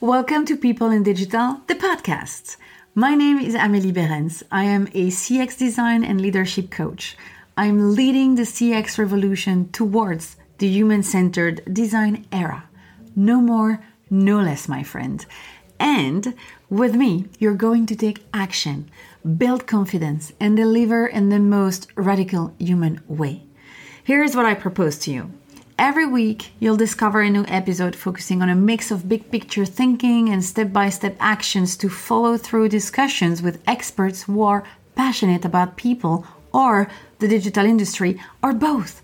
Welcome to People in Digital, the podcast. My name is Amélie Berens. I am a CX design and leadership coach. I'm leading the CX revolution towards the human centered design era. No more, no less, my friend. And with me, you're going to take action, build confidence, and deliver in the most radical human way. Here's what I propose to you. Every week, you'll discover a new episode focusing on a mix of big picture thinking and step by step actions to follow through discussions with experts who are passionate about people or the digital industry or both.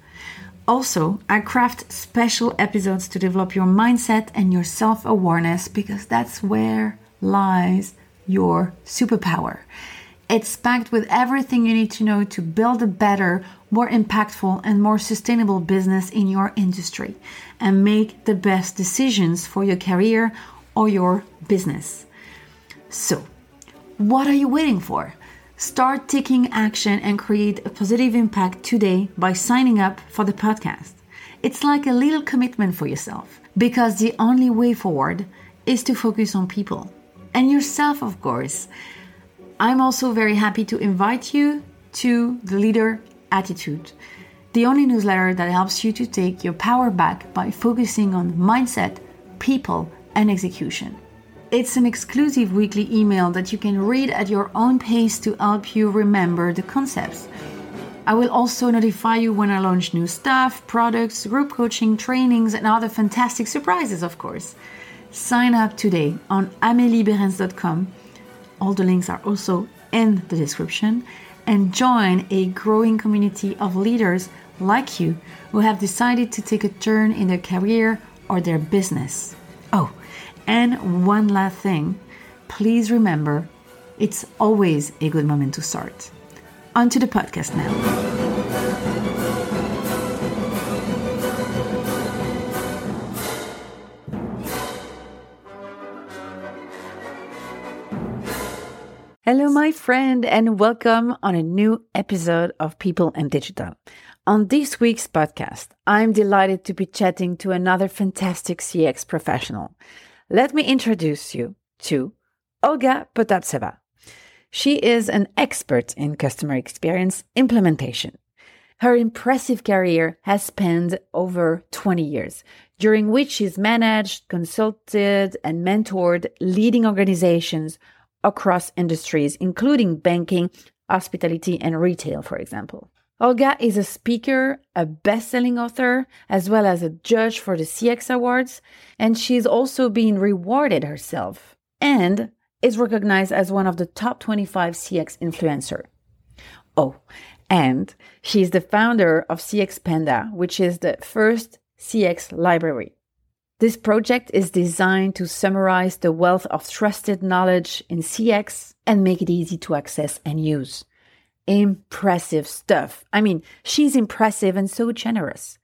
Also, I craft special episodes to develop your mindset and your self awareness because that's where lies your superpower. It's packed with everything you need to know to build a better, more impactful, and more sustainable business in your industry and make the best decisions for your career or your business. So, what are you waiting for? Start taking action and create a positive impact today by signing up for the podcast. It's like a little commitment for yourself because the only way forward is to focus on people and yourself, of course. I'm also very happy to invite you to the Leader Attitude, the only newsletter that helps you to take your power back by focusing on mindset, people, and execution. It's an exclusive weekly email that you can read at your own pace to help you remember the concepts. I will also notify you when I launch new stuff, products, group coaching, trainings, and other fantastic surprises, of course. Sign up today on amelieberens.com all the links are also in the description. And join a growing community of leaders like you who have decided to take a turn in their career or their business. Oh, and one last thing please remember it's always a good moment to start. On to the podcast now. Hello, my friend, and welcome on a new episode of People and Digital. On this week's podcast, I'm delighted to be chatting to another fantastic CX professional. Let me introduce you to Olga Potaptseva. She is an expert in customer experience implementation. Her impressive career has spanned over 20 years, during which she's managed, consulted, and mentored leading organizations across industries, including banking, hospitality, and retail, for example. Olga is a speaker, a best selling author, as well as a judge for the CX Awards, and she's also been rewarded herself and is recognized as one of the top 25 CX influencer. Oh, and she's the founder of CX Panda, which is the first CX library. This project is designed to summarize the wealth of trusted knowledge in CX and make it easy to access and use. Impressive stuff. I mean, she's impressive and so generous.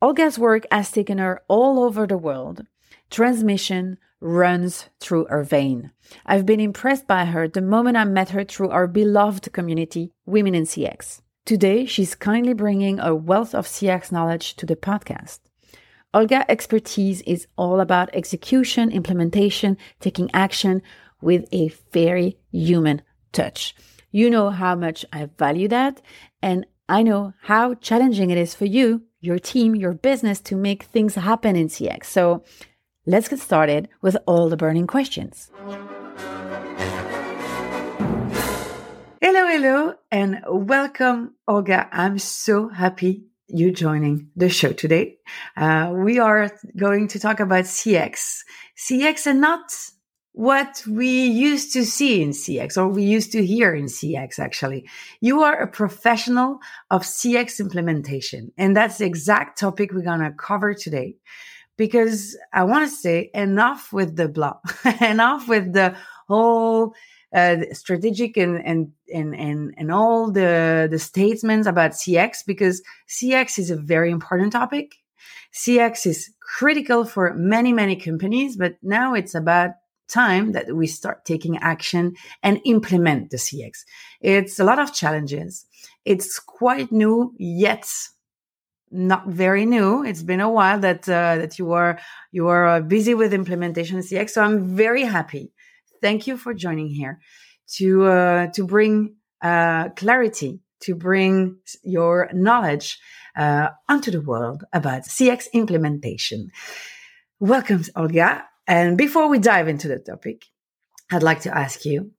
Olga's work has taken her all over the world. Transmission runs through her vein. I've been impressed by her the moment I met her through our beloved community, Women in CX. Today, she's kindly bringing a wealth of CX knowledge to the podcast. Olga expertise is all about execution, implementation, taking action with a very human touch. You know how much I value that. And I know how challenging it is for you, your team, your business to make things happen in CX. So let's get started with all the burning questions. Hello, hello, and welcome, Olga. I'm so happy you joining the show today. Uh, we are going to talk about CX. CX and not what we used to see in CX or we used to hear in CX, actually. You are a professional of CX implementation. And that's the exact topic we're going to cover today because I want to say enough with the blah, enough with the whole uh, strategic and, and and and and all the the statements about CX because CX is a very important topic. CX is critical for many many companies, but now it's about time that we start taking action and implement the CX. It's a lot of challenges. It's quite new, yet not very new. It's been a while that uh, that you are you are uh, busy with implementation CX. So I'm very happy. Thank you for joining here to uh, to bring uh, clarity, to bring your knowledge uh, onto the world about CX implementation. Welcome, Olga. And before we dive into the topic, I'd like to ask you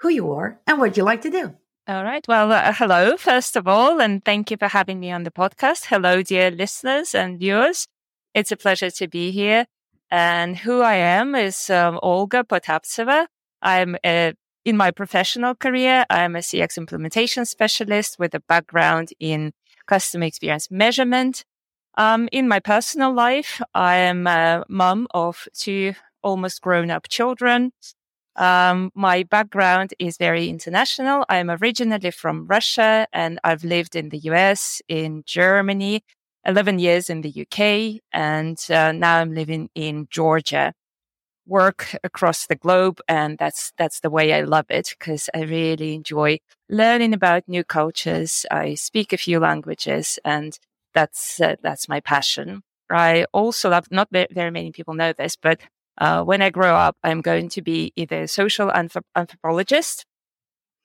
who you are and what you like to do. All right. Well, uh, hello, first of all, and thank you for having me on the podcast. Hello, dear listeners and viewers. It's a pleasure to be here. And who I am is um, Olga Potaptseva. I'm a, in my professional career, I'm a CX implementation specialist with a background in customer experience measurement. Um, in my personal life, I am a mom of two almost grown up children. Um, my background is very international. I'm originally from Russia and I've lived in the US, in Germany, 11 years in the UK, and uh, now I'm living in Georgia. Work across the globe, and that's that's the way I love it because I really enjoy learning about new cultures. I speak a few languages, and that's uh, that's my passion. I also love. Not very many people know this, but uh, when I grow up, I'm going to be either a social anthrop- anthropologist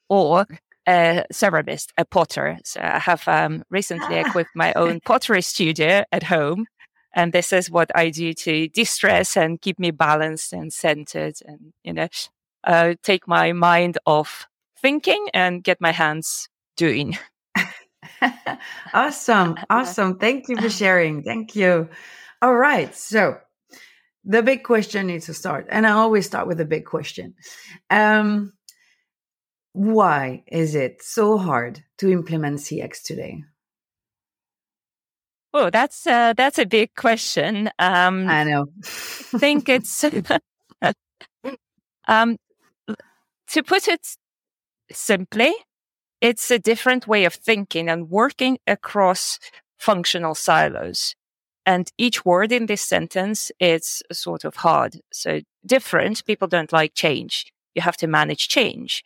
or a ceramist, a potter. So I have um, recently equipped my own pottery studio at home. And this is what I do to distress and keep me balanced and centered and, you know, uh, take my mind off thinking and get my hands doing. awesome. Awesome. Thank you for sharing. Thank you. All right. So the big question needs to start. And I always start with a big question. Um, why is it so hard to implement CX today? Oh, that's uh, that's a big question. Um, I know. I think it's um, to put it simply, it's a different way of thinking and working across functional silos. And each word in this sentence is sort of hard. So different. People don't like change. You have to manage change.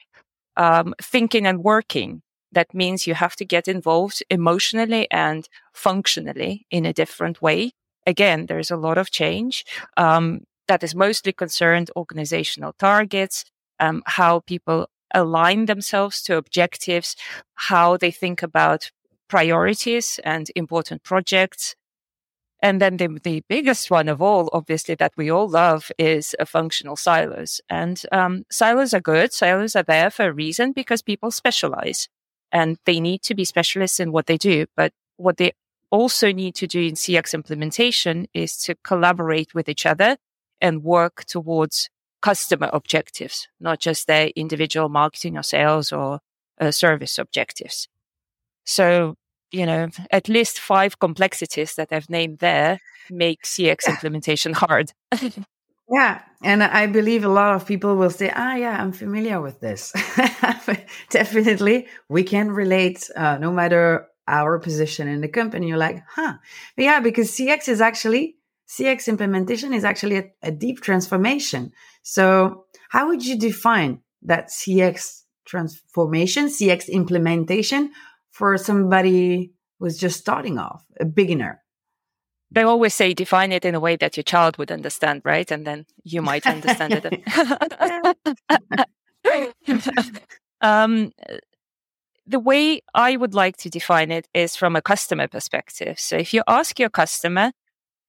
Um, thinking and working. That means you have to get involved emotionally and functionally in a different way. Again, there's a lot of change. Um, that is mostly concerned organizational targets, um, how people align themselves to objectives, how they think about priorities and important projects, and then the, the biggest one of all, obviously, that we all love is a functional silos. And um, silos are good. Silos are there for a reason because people specialize and they need to be specialists in what they do. But what they also need to do in CX implementation is to collaborate with each other and work towards customer objectives, not just their individual marketing or sales or uh, service objectives. So you know, at least five complexities that I've named there make CX implementation hard. yeah. And I believe a lot of people will say, ah, yeah, I'm familiar with this. Definitely, we can relate uh, no matter our position in the company. You're like, huh. But yeah, because CX is actually, CX implementation is actually a, a deep transformation. So, how would you define that CX transformation, CX implementation? For somebody who's just starting off, a beginner? They always say define it in a way that your child would understand, right? And then you might understand it. um, the way I would like to define it is from a customer perspective. So if you ask your customer,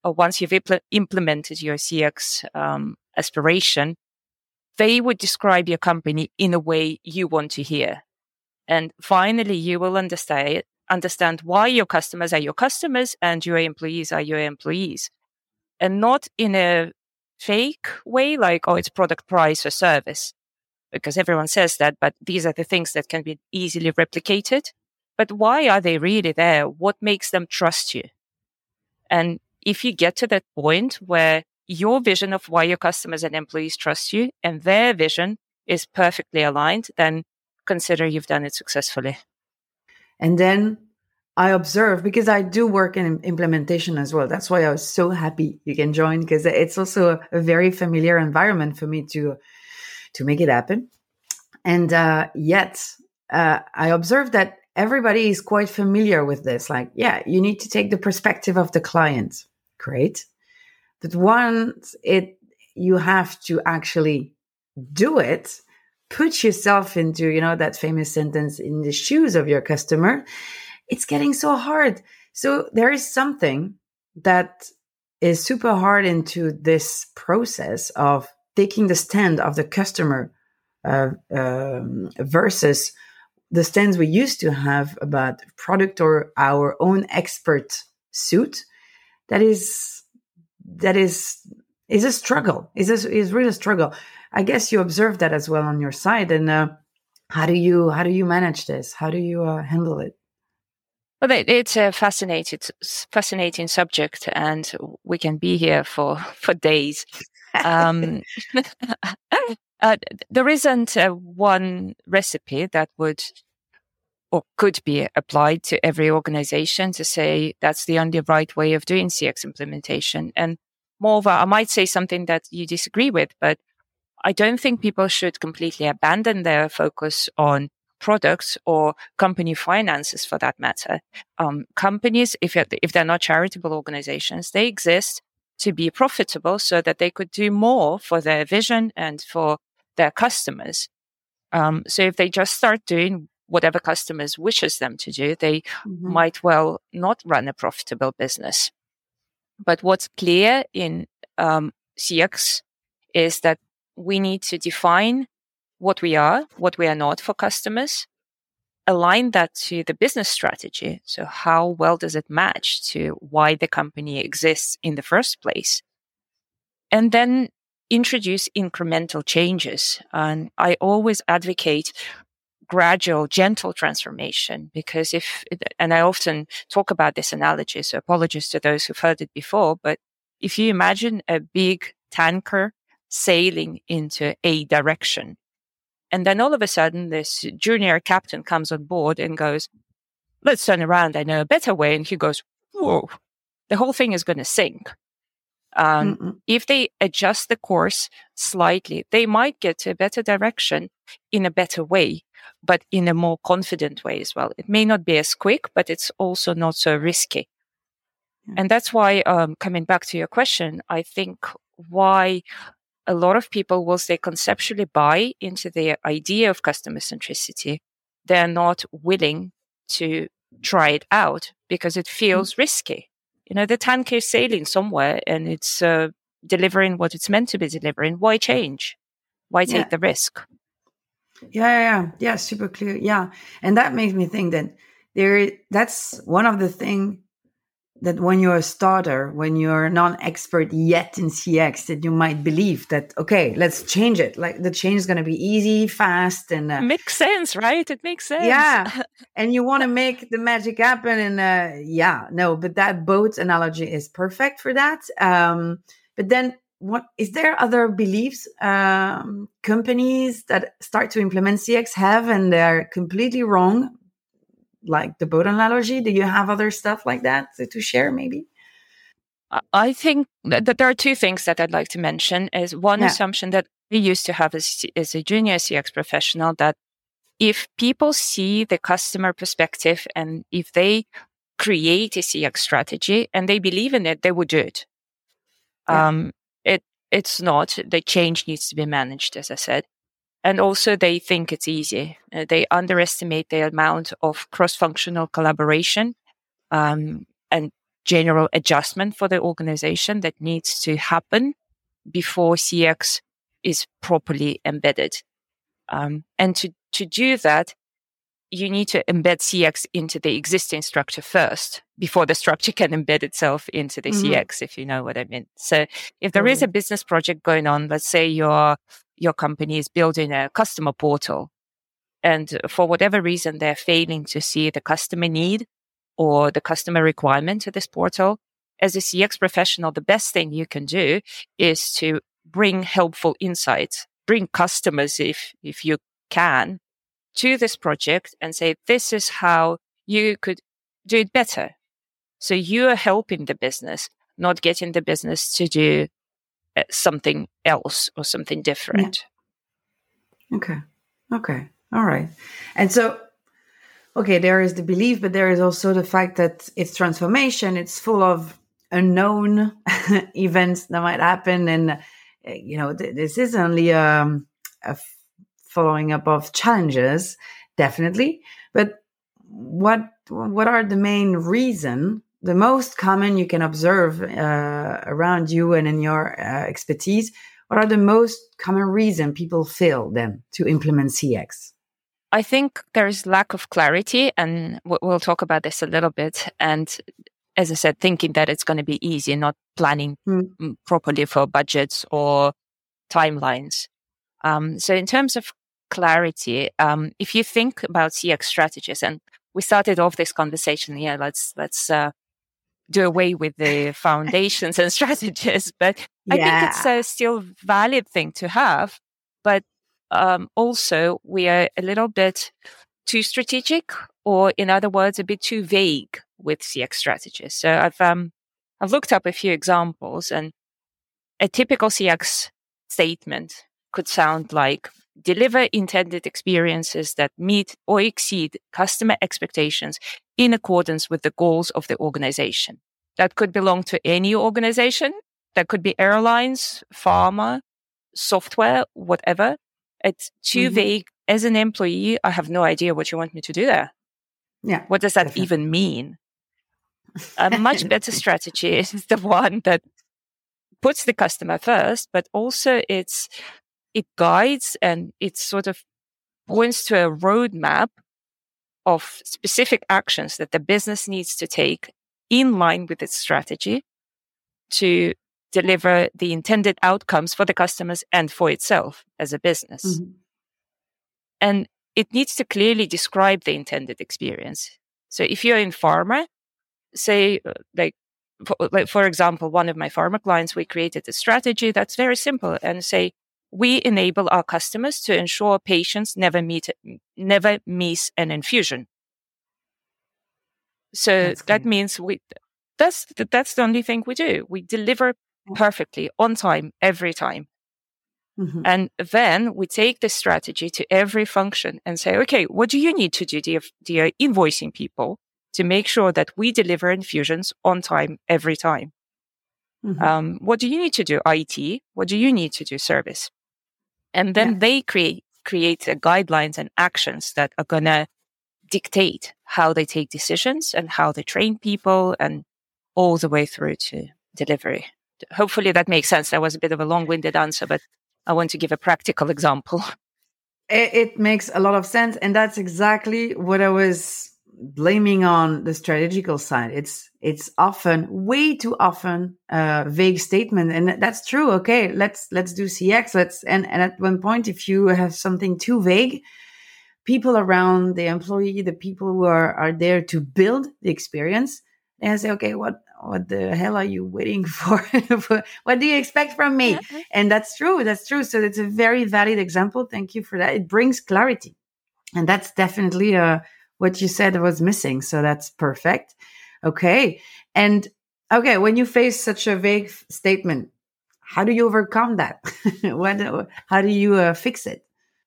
or once you've impl- implemented your CX um, aspiration, they would describe your company in a way you want to hear. And finally, you will understand, understand why your customers are your customers and your employees are your employees. And not in a fake way, like, oh, it's product price or service, because everyone says that, but these are the things that can be easily replicated. But why are they really there? What makes them trust you? And if you get to that point where your vision of why your customers and employees trust you and their vision is perfectly aligned, then consider you've done it successfully. And then I observe because I do work in implementation as well. That's why I was so happy you can join because it's also a, very familiar environment for me to to make it happen. And uh, yet, uh, I observe that everybody is quite familiar with this. Like, yeah, you need to take the perspective of the client. Great. But once it, you have to actually do it, put yourself into, you know, that famous sentence in the shoes of your customer. It's getting so hard. So there is something that is super hard into this process of taking the stand of the customer uh, um, versus the stands we used to have about product or our own expert suit that is that is is a struggle is a, is really a struggle i guess you observe that as well on your side and uh, how do you how do you manage this how do you uh, handle it well, it's a fascinating, fascinating subject, and we can be here for for days. Um, uh, there isn't uh, one recipe that would or could be applied to every organization to say that's the only right way of doing CX implementation. And moreover, I might say something that you disagree with, but I don't think people should completely abandon their focus on products or company finances for that matter. Um, companies, if, if they're not charitable organizations, they exist to be profitable so that they could do more for their vision and for their customers. Um, so if they just start doing whatever customers wishes them to do, they mm-hmm. might well not run a profitable business. But what's clear in um, CX is that we need to define what we are, what we are not for customers, align that to the business strategy. So how well does it match to why the company exists in the first place? And then introduce incremental changes. And I always advocate gradual, gentle transformation. Because if, and I often talk about this analogy, so apologies to those who've heard it before, but if you imagine a big tanker sailing into a direction, and then all of a sudden this junior captain comes on board and goes, let's turn around. I know a better way. And he goes, whoa, the whole thing is going to sink. Um, if they adjust the course slightly, they might get to a better direction in a better way but in a more confident way as well. It may not be as quick, but it's also not so risky. And that's why, um, coming back to your question, I think why a lot of people, whilst they conceptually buy into the idea of customer centricity, they're not willing to try it out because it feels mm. risky. You know, the tank is sailing somewhere and it's uh, delivering what it's meant to be delivering. Why change? Why take yeah. the risk? Yeah, yeah, yeah, yeah, super clear. Yeah, and that makes me think that there. That's one of the thing that when you're a starter, when you're non-expert yet in CX, that you might believe that okay, let's change it. Like the change is going to be easy, fast, and uh, makes sense, right? It makes sense. Yeah, and you want to make the magic happen, and uh, yeah, no, but that boat analogy is perfect for that. Um, but then what is there other beliefs um, companies that start to implement CX have and they're completely wrong, like the boat analogy? Do you have other stuff like that to, to share, maybe? I think that there are two things that I'd like to mention. Is one yeah. assumption that we used to have as, as a junior CX professional that if people see the customer perspective and if they create a CX strategy and they believe in it, they would do it. Yeah. Um, it it's not. The change needs to be managed, as I said. And also, they think it's easy. Uh, they underestimate the amount of cross functional collaboration um, and general adjustment for the organization that needs to happen before CX is properly embedded. Um, and to, to do that, you need to embed CX into the existing structure first before the structure can embed itself into the mm-hmm. CX, if you know what I mean. So if there mm-hmm. is a business project going on, let's say your, your company is building a customer portal and for whatever reason, they're failing to see the customer need or the customer requirement to this portal. As a CX professional, the best thing you can do is to bring helpful insights, bring customers if, if you can to this project and say, this is how you could do it better. So you are helping the business, not getting the business to do something else or something different. Yeah. Okay. Okay. All right. And so okay, there is the belief, but there is also the fact that it's transformation. It's full of unknown events that might happen. And, uh, you know, th- this is only um, a following up of challenges, definitely. But what, what are the main reason, the most common you can observe uh, around you and in your uh, expertise? What are the most common reason people fail then to implement CX? I think there is lack of clarity, and we'll talk about this a little bit. And as I said, thinking that it's going to be easy, not planning mm. properly for budgets or timelines. Um, so, in terms of clarity, um, if you think about CX strategies, and we started off this conversation, yeah, let's let's uh, do away with the foundations and strategies, but yeah. I think it's a still valid thing to have. But um, also we are a little bit too strategic, or in other words, a bit too vague with CX strategies. So I've um, I've looked up a few examples, and a typical CX statement could sound like deliver intended experiences that meet or exceed customer expectations in accordance with the goals of the organization. That could belong to any organization. That could be airlines, pharma, software, whatever. It's too mm-hmm. vague. As an employee, I have no idea what you want me to do there. Yeah. What does that definitely. even mean? A much better strategy is the one that puts the customer first, but also it's, it guides and it sort of points to a roadmap of specific actions that the business needs to take in line with its strategy to deliver the intended outcomes for the customers and for itself as a business. Mm-hmm. And it needs to clearly describe the intended experience. So if you're in pharma, say uh, like for, like for example, one of my pharma clients, we created a strategy that's very simple and say we enable our customers to ensure patients never meet never miss an infusion. So that means we that's that's the only thing we do. We deliver perfectly on time every time. Mm-hmm. And then we take this strategy to every function and say, okay, what do you need to do, dear, dear invoicing people, to make sure that we deliver infusions on time every time? Mm-hmm. Um, what do you need to do, IT? What do you need to do, service? And then yeah. they create create uh, guidelines and actions that are gonna dictate how they take decisions and how they train people and all the way through to delivery hopefully that makes sense. That was a bit of a long winded answer, but I want to give a practical example. It, it, makes a lot of sense. And that's exactly what I was blaming on the strategical side. It's, it's often way too often a vague statement. And that's true. Okay. Let's, let's do CX. Let's, and, and at one point, if you have something too vague, people around the employee, the people who are, are there to build the experience, they say, okay, what, what the hell are you waiting for? what do you expect from me? And that's true. That's true. So it's a very valid example. Thank you for that. It brings clarity. And that's definitely uh, what you said was missing. So that's perfect. Okay. And okay, when you face such a vague statement, how do you overcome that? what, how do you uh, fix it?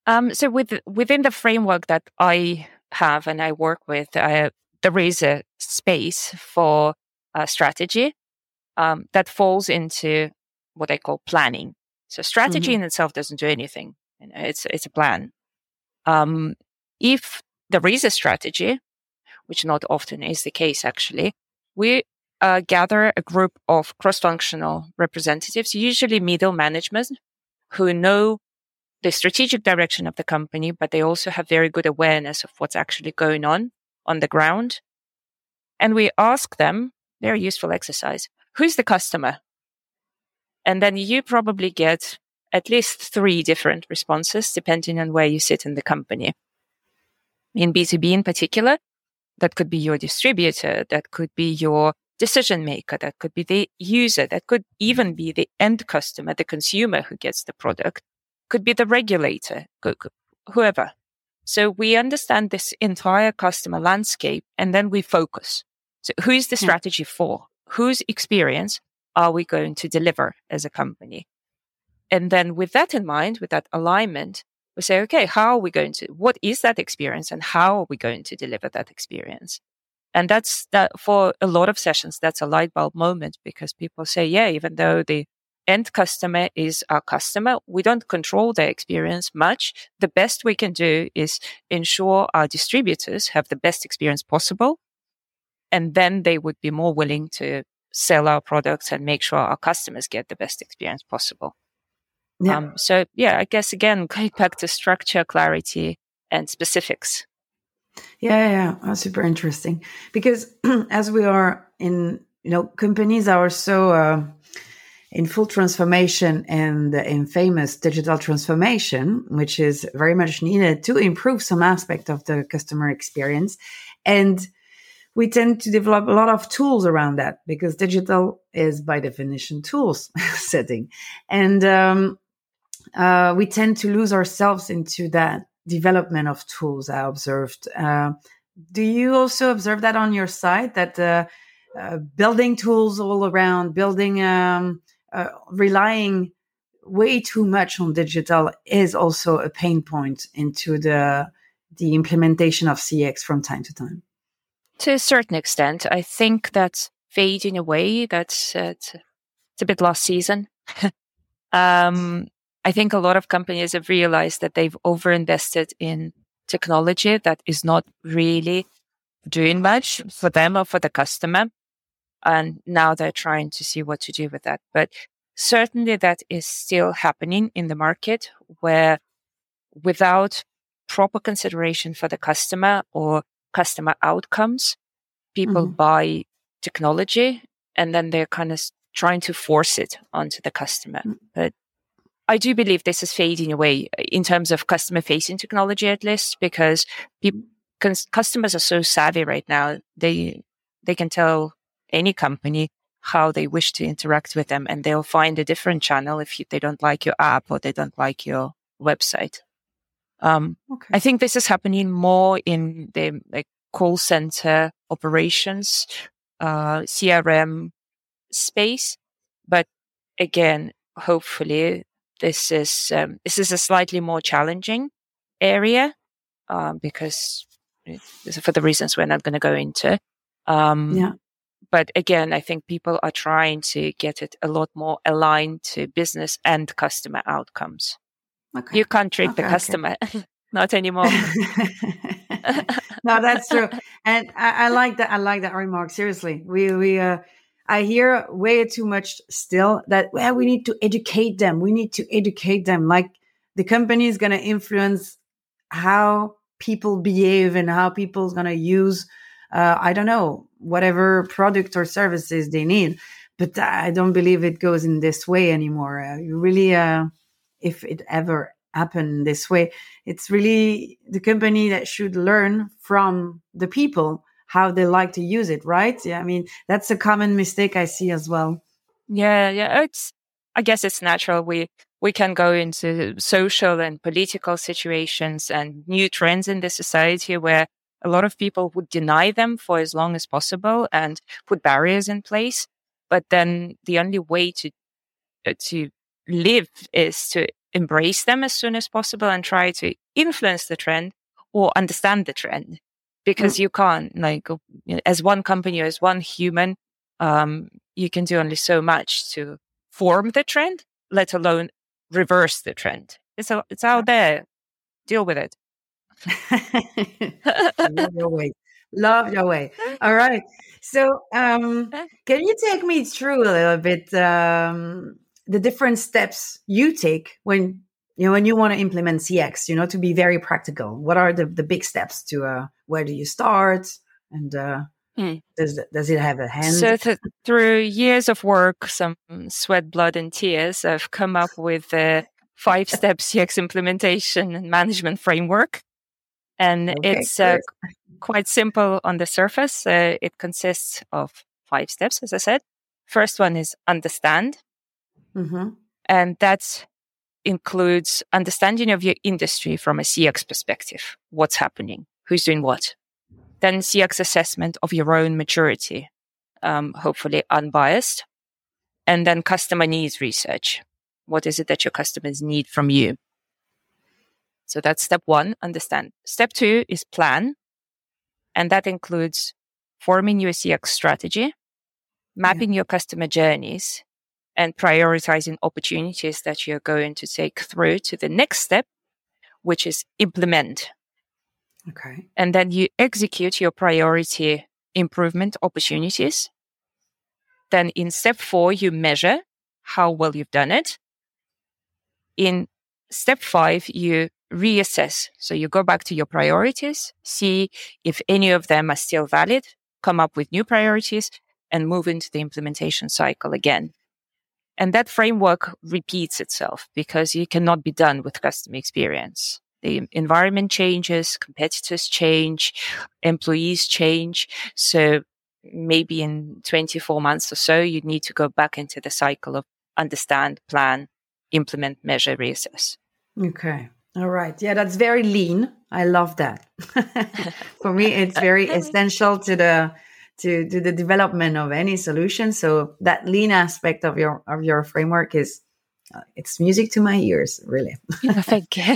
Um, so with, within the framework that I have and I work with, uh, there is a space for uh, strategy um, that falls into what I call planning. So strategy mm-hmm. in itself doesn't do anything. You know, it's it's a plan. Um, if there is a strategy, which not often is the case, actually, we uh, gather a group of cross-functional representatives, usually middle management, who know the strategic direction of the company, but they also have very good awareness of what's actually going on on the ground. And we ask them very useful exercise. Who's the customer? And then you probably get at least three different responses depending on where you sit in the company. In B2B in particular, that could be your distributor, that could be your decision maker, that could be the user, that could even be the end customer, the consumer who gets the product, could be the regulator, whoever. So we understand this entire customer landscape and then we focus. So who's the hmm. strategy for? Whose experience are we going to deliver as a company? And then with that in mind, with that alignment, we say, okay, how are we going to, what is that experience and how are we going to deliver that experience? And that's that for a lot of sessions, that's a light bulb moment because people say, yeah, even though the end customer is our customer, we don't control their experience much. The best we can do is ensure our distributors have the best experience possible. And then they would be more willing to sell our products and make sure our customers get the best experience possible. Yeah. Um, so yeah, I guess again, going back to structure, clarity, and specifics. Yeah, yeah, super interesting because as we are in, you know, companies are so uh, in full transformation and in famous digital transformation, which is very much needed to improve some aspect of the customer experience. And we tend to develop a lot of tools around that because digital is by definition tools setting. And um, uh, we tend to lose ourselves into that development of tools. I observed. Uh, do you also observe that on your side that uh, uh building tools all around, building, um, uh, relying way too much on digital is also a pain point into the the implementation of CX from time to time? To a certain extent, I think that's fading away. That's uh, it's, a bit last season. um, I think a lot of companies have realized that they've overinvested in technology that is not really doing much for them or for the customer. And now they're trying to see what to do with that. But certainly that is still happening in the market where without proper consideration for the customer or customer outcomes, people mm-hmm. buy technology and then they're kind of trying to force it onto the customer. Mm-hmm. But I do believe this is fading away in terms of customer facing technology, at least, because people, customers are so savvy right now. They, they can tell any company how they wish to interact with them and they'll find a different channel if you, they don't like your app or they don't like your website. Um, okay. I think this is happening more in the like call center operations, uh, CRM space. But again, hopefully this is um, this is a slightly more challenging area um, because for the reasons we're not going to go into. Um, yeah. But again, I think people are trying to get it a lot more aligned to business and customer outcomes. Okay. You can't trick okay, the customer, okay. not anymore. no, that's true, and I, I, like that. I like that remark. Seriously, we we uh, I hear way too much still that well, we need to educate them. We need to educate them. Like the company is going to influence how people behave and how people's going to use. Uh, I don't know whatever product or services they need, but I don't believe it goes in this way anymore. Uh, you really, uh, if it ever happened this way, it's really the company that should learn from the people how they like to use it, right? Yeah, I mean, that's a common mistake I see as well. Yeah, yeah. It's, I guess it's natural. We, we can go into social and political situations and new trends in the society where a lot of people would deny them for as long as possible and put barriers in place. But then the only way to, uh, to live is to embrace them as soon as possible and try to influence the trend or understand the trend because mm. you can't like as one company as one human um, you can do only so much to form the trend let alone reverse the trend. It's a, it's out there. Deal with it. Love your way. Love your way. All right. So um, can you take me through a little bit um, the different steps you take when you know when you want to implement cx you know to be very practical what are the, the big steps to uh, where do you start? And uh, mm. does does it have a hand? So th- through years of work some sweat blood and tears i've come up with a five step cx implementation and management framework. And okay, it's uh, quite simple on the surface. Uh, it consists of five steps as i said. First one is understand. Mm-hmm. and that's includes understanding of your industry from a CX perspective. What's happening? Who's doing what? Then CX assessment of your own maturity, um, hopefully unbiased. And then customer needs research. What is it that your customers need from you? So that's step one, understand. Step two is plan. And that includes forming your CX strategy, mapping yeah. your customer journeys and prioritizing opportunities that you're going to take through to the next step, which is implement. Okay. And then you execute your priority improvement opportunities. Then in step four, you measure how well you've done it. In step five, you reassess. So you go back to your priorities, see if any of them are still valid, come up with new priorities and move into the implementation cycle again. And that framework repeats itself because you cannot be done with customer experience. The environment changes, competitors change, employees change. So maybe in 24 months or so, you need to go back into the cycle of understand, plan, implement, measure, reassess. Okay. All right. Yeah, that's very lean. I love that. For me, it's very essential to the to, to the development of any solution. So that lean aspect of your of your framework is uh, it's music to my ears, really. Thank you.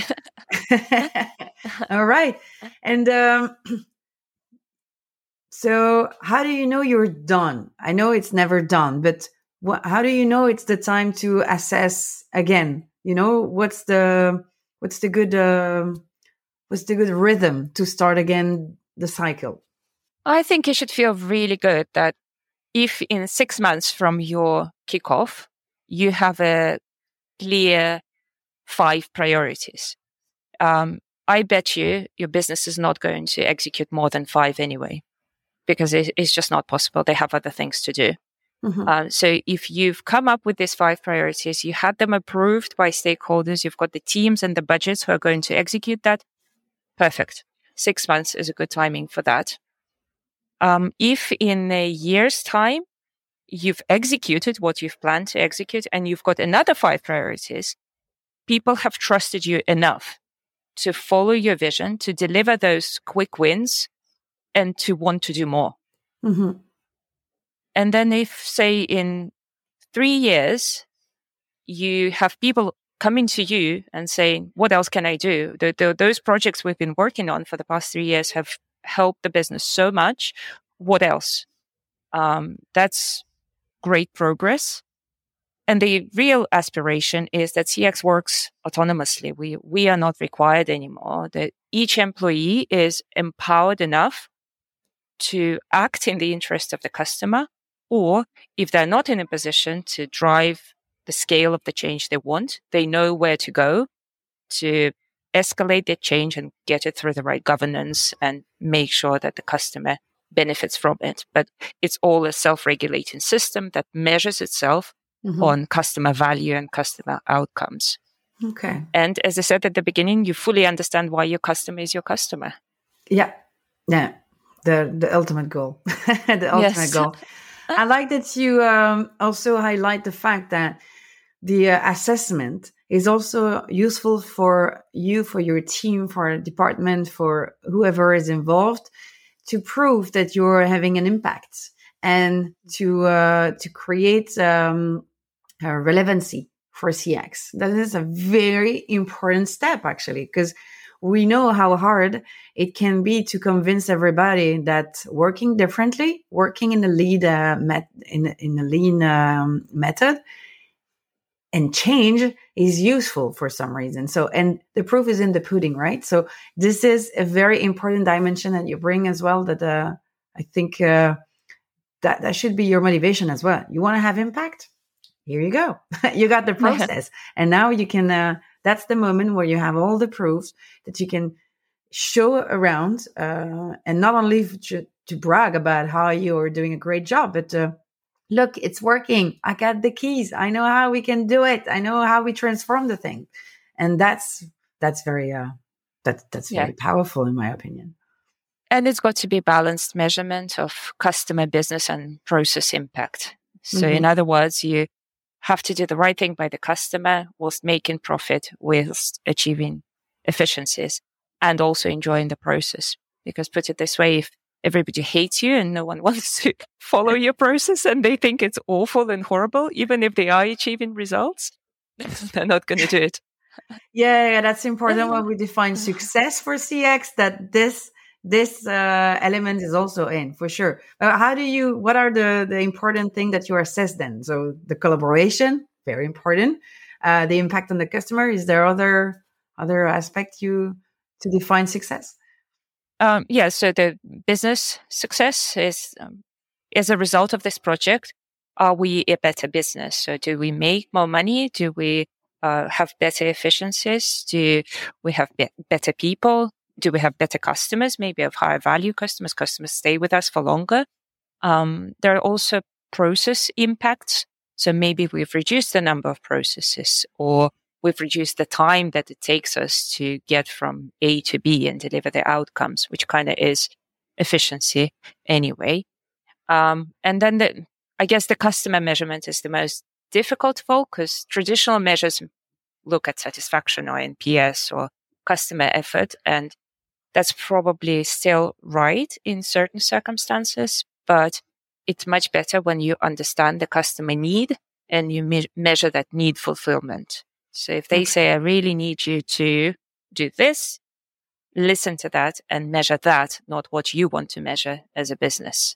All right, and um, so how do you know you're done? I know it's never done, but what, how do you know it's the time to assess again? You know, what's the what's the good uh, what's the good rhythm to start again the cycle? I think you should feel really good that if in six months from your kickoff, you have a clear five priorities. Um, I bet you your business is not going to execute more than five anyway, because it, it's just not possible. They have other things to do. Mm-hmm. Uh, so if you've come up with these five priorities, you had them approved by stakeholders, you've got the teams and the budgets who are going to execute that. Perfect. Six months is a good timing for that. Um, if in a year's time you've executed what you've planned to execute and you've got another five priorities, people have trusted you enough to follow your vision, to deliver those quick wins and to want to do more. Mm-hmm. And then if say in three years, you have people coming to you and saying, what else can I do? The, the, those projects we've been working on for the past three years have helped the business so much. What else? Um, that's great progress. And the real aspiration is that CX works autonomously. We, we are not required anymore that each employee is empowered enough to act in the interest of the customer. Or if they're not in a position to drive the scale of the change they want, they know where to go to escalate that change and get it through the right governance and make sure that the customer benefits from it. But it's all a self-regulating system that measures itself mm-hmm. on customer value and customer outcomes. Okay. And as I said at the beginning, you fully understand why your customer is your customer. Yeah. Yeah. The the ultimate goal. the ultimate yes. goal. I like that you um, also highlight the fact that the uh, assessment is also useful for you, for your team, for a department, for whoever is involved to prove that you're having an impact and to uh, to create um, relevancy for CX. That is a very important step, actually, because we know how hard it can be to convince everybody that working differently, working in a lead uh, met- in in a lean um, method, and change is useful for some reason. So, and the proof is in the pudding, right? So, this is a very important dimension that you bring as well. That uh, I think uh, that that should be your motivation as well. You want to have impact? Here you go. you got the process, and now you can. Uh, that's the moment where you have all the proofs that you can show around, uh, and not only to, to brag about how you're doing a great job, but uh, look, it's working. I got the keys. I know how we can do it. I know how we transform the thing. And that's that's very uh that that's very yeah. powerful in my opinion. And it's got to be balanced measurement of customer business and process impact. So mm-hmm. in other words, you have to do the right thing by the customer whilst making profit, whilst achieving efficiencies and also enjoying the process. Because put it this way, if everybody hates you and no one wants to follow your process and they think it's awful and horrible, even if they are achieving results, they're not going to do it. yeah, yeah, that's important when we define success for CX. That this this uh, element is also in for sure. Uh, how do you? What are the the important thing that you assess then? So the collaboration, very important. Uh, the impact on the customer. Is there other other aspect you to define success? Um, yeah. So the business success is um, as a result of this project. Are we a better business? So do we make more money? Do we uh, have better efficiencies? Do we have be- better people? do we have better customers? Maybe of higher value customers. Customers stay with us for longer. Um, there are also process impacts. So maybe we've reduced the number of processes or we've reduced the time that it takes us to get from A to B and deliver the outcomes, which kind of is efficiency anyway. Um, and then the, I guess the customer measurement is the most difficult focus. Traditional measures look at satisfaction or NPS or customer effort. And that's probably still right in certain circumstances, but it's much better when you understand the customer need and you me- measure that need fulfillment. So if they okay. say, I really need you to do this, listen to that and measure that, not what you want to measure as a business.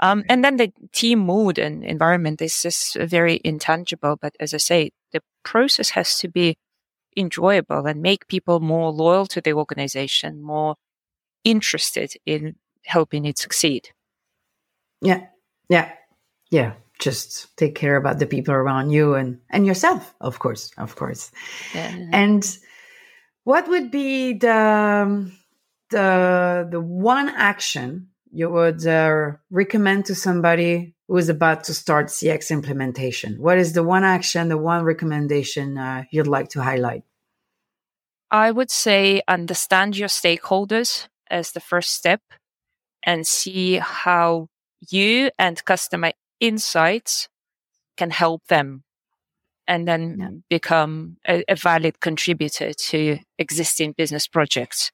Um, and then the team mood and environment is just very intangible. But as I say, the process has to be enjoyable and make people more loyal to the organization, more interested in helping it succeed. Yeah. Yeah. Yeah. Just take care about the people around you and, and yourself, of course, of course. Yeah. And what would be the, um, the, the one action you would uh, recommend to somebody who is about to start CX implementation? What is the one action, the one recommendation uh, you'd like to highlight? I would say understand your stakeholders as the first step and see how you and customer insights can help them and then yeah. become a, a, valid contributor to existing business projects.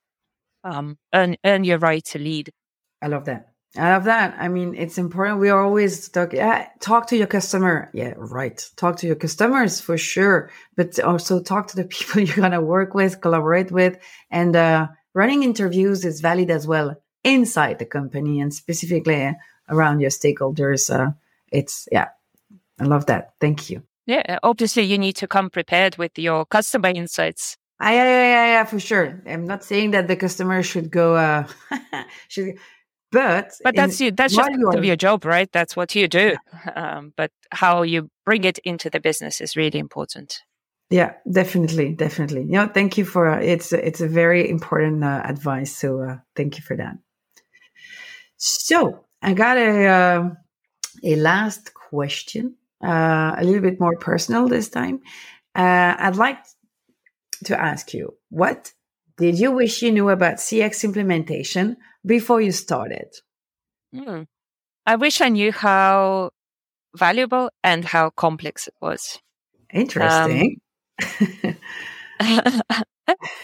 Um, earn, earn your right to lead. I love that. I love that. I mean, it's important. We are always talk, yeah, talk to your customer. Yeah, right. Talk to your customers for sure, but also talk to the people you're going to work with, collaborate with. And uh, running interviews is valid as well inside the company and specifically around your stakeholders. Uh, it's, yeah, I love that. Thank you. Yeah, obviously you need to come prepared with your customer insights. Ah, yeah, yeah, yeah, yeah, for sure. I'm not saying that the customer should go, uh, should but but that's you. That's just part of your job, right? That's what you do. Um, but how you bring it into the business is really important. Yeah, definitely, definitely. You know, thank you for uh, it's it's a very important uh, advice. So uh, thank you for that. So I got a uh, a last question, uh, a little bit more personal this time. Uh, I'd like to ask you, what did you wish you knew about CX implementation before you started? Mm. I wish I knew how valuable and how complex it was. Interesting. Um,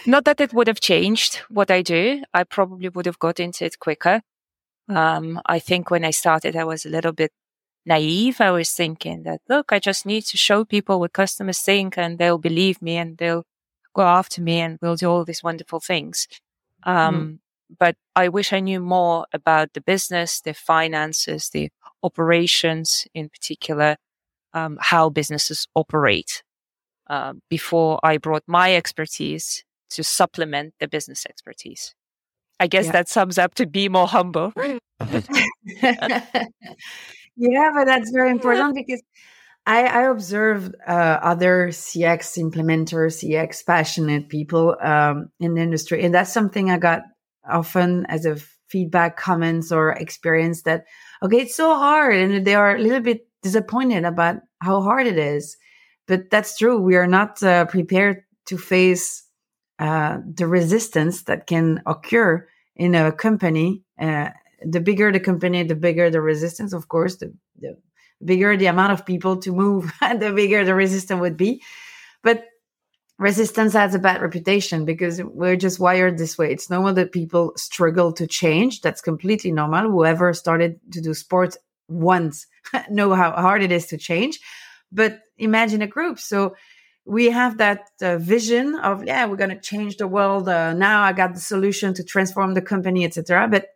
not that it would have changed what I do. I probably would have got into it quicker. Um, I think when I started, I was a little bit naive. I was thinking that, look, I just need to show people what customers think and they'll believe me and they'll go after me and we'll do all these wonderful things. Um, mm but I wish I knew more about the business, the finances, the operations in particular, um, how businesses operate uh, before I brought my expertise to supplement the business expertise. I guess yeah. that sums up to be more humble. yeah, but that's very important because I, I observed uh, other CX implementers, CX passionate people um, in the industry, and that's something I got often as a feedback, comments, or experience that, okay, it's so hard. And they are a little bit disappointed about how hard it is. But that's true. We are not uh, prepared to face uh, the resistance that can occur in a company. Uh, the bigger the company, the bigger the resistance, of course, the, the bigger the amount of people to move, the bigger the resistance would be. But resistance has a bad reputation because we're just wired this way. It's normal that people struggle to change. That's completely normal. Whoever started to do sports once know how hard it is to change. But imagine a group. So we have that uh, vision of yeah we're going to change the world uh, now i got the solution to transform the company etc but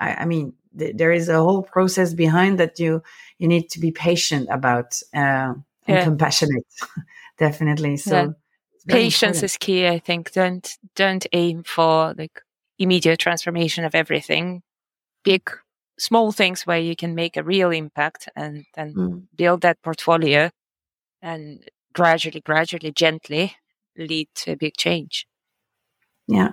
I, I mean th- there is a whole process behind that you you need to be patient about uh, and yeah. compassionate definitely so yeah. patience important. is key i think don't don't aim for like immediate transformation of everything big small things where you can make a real impact and then mm. build that portfolio and gradually, gradually, gently lead to a big change. Yeah,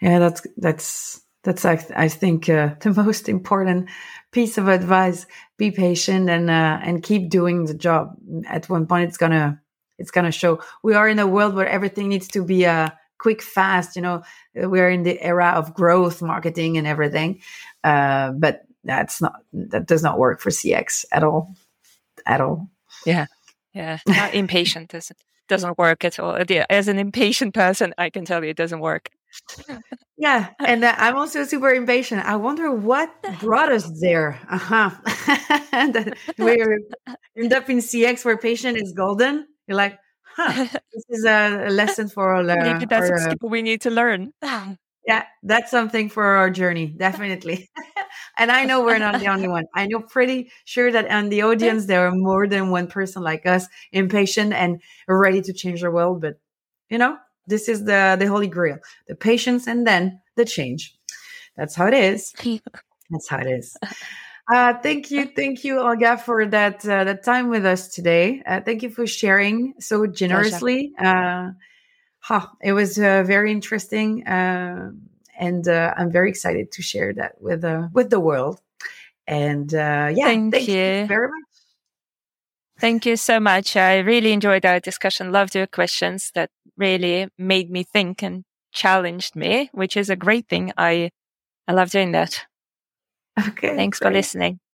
yeah, that's that's that's I, I think uh, the most important piece of advice. Be patient and uh, and keep doing the job. At one point, it's gonna it's gonna show. We are in a world where everything needs to be uh, quick, fast. You know, we're in the era of growth marketing and everything. Uh, but that's not that does not work for CX at all, at all. Yeah. Yeah, Not impatient doesn't doesn't work at all. As an impatient person, I can tell you it doesn't work. Yeah, and uh, I'm also super impatient. I wonder what brought us there. Uh huh. we end up in CX where patient is golden. You're like, huh, this is a lesson for all. Uh, Maybe that's our, uh, we need to learn. yeah, that's something for our journey, definitely. and I know we're not the only one. I know pretty sure that on the audience there are more than one person like us, impatient and ready to change the world. But you know, this is the the holy grail: the patience and then the change. That's how it is. That's how it is. Uh, thank you, thank you, Olga, for that uh, that time with us today. Uh, thank you for sharing so generously. Uh, huh, it was uh, very interesting. Uh, and uh, I'm very excited to share that with uh, with the world. And uh, yeah, thank, thank you. you very much. Thank you so much. I really enjoyed our discussion. Loved your questions that really made me think and challenged me, which is a great thing. I I love doing that. Okay. Thanks great. for listening.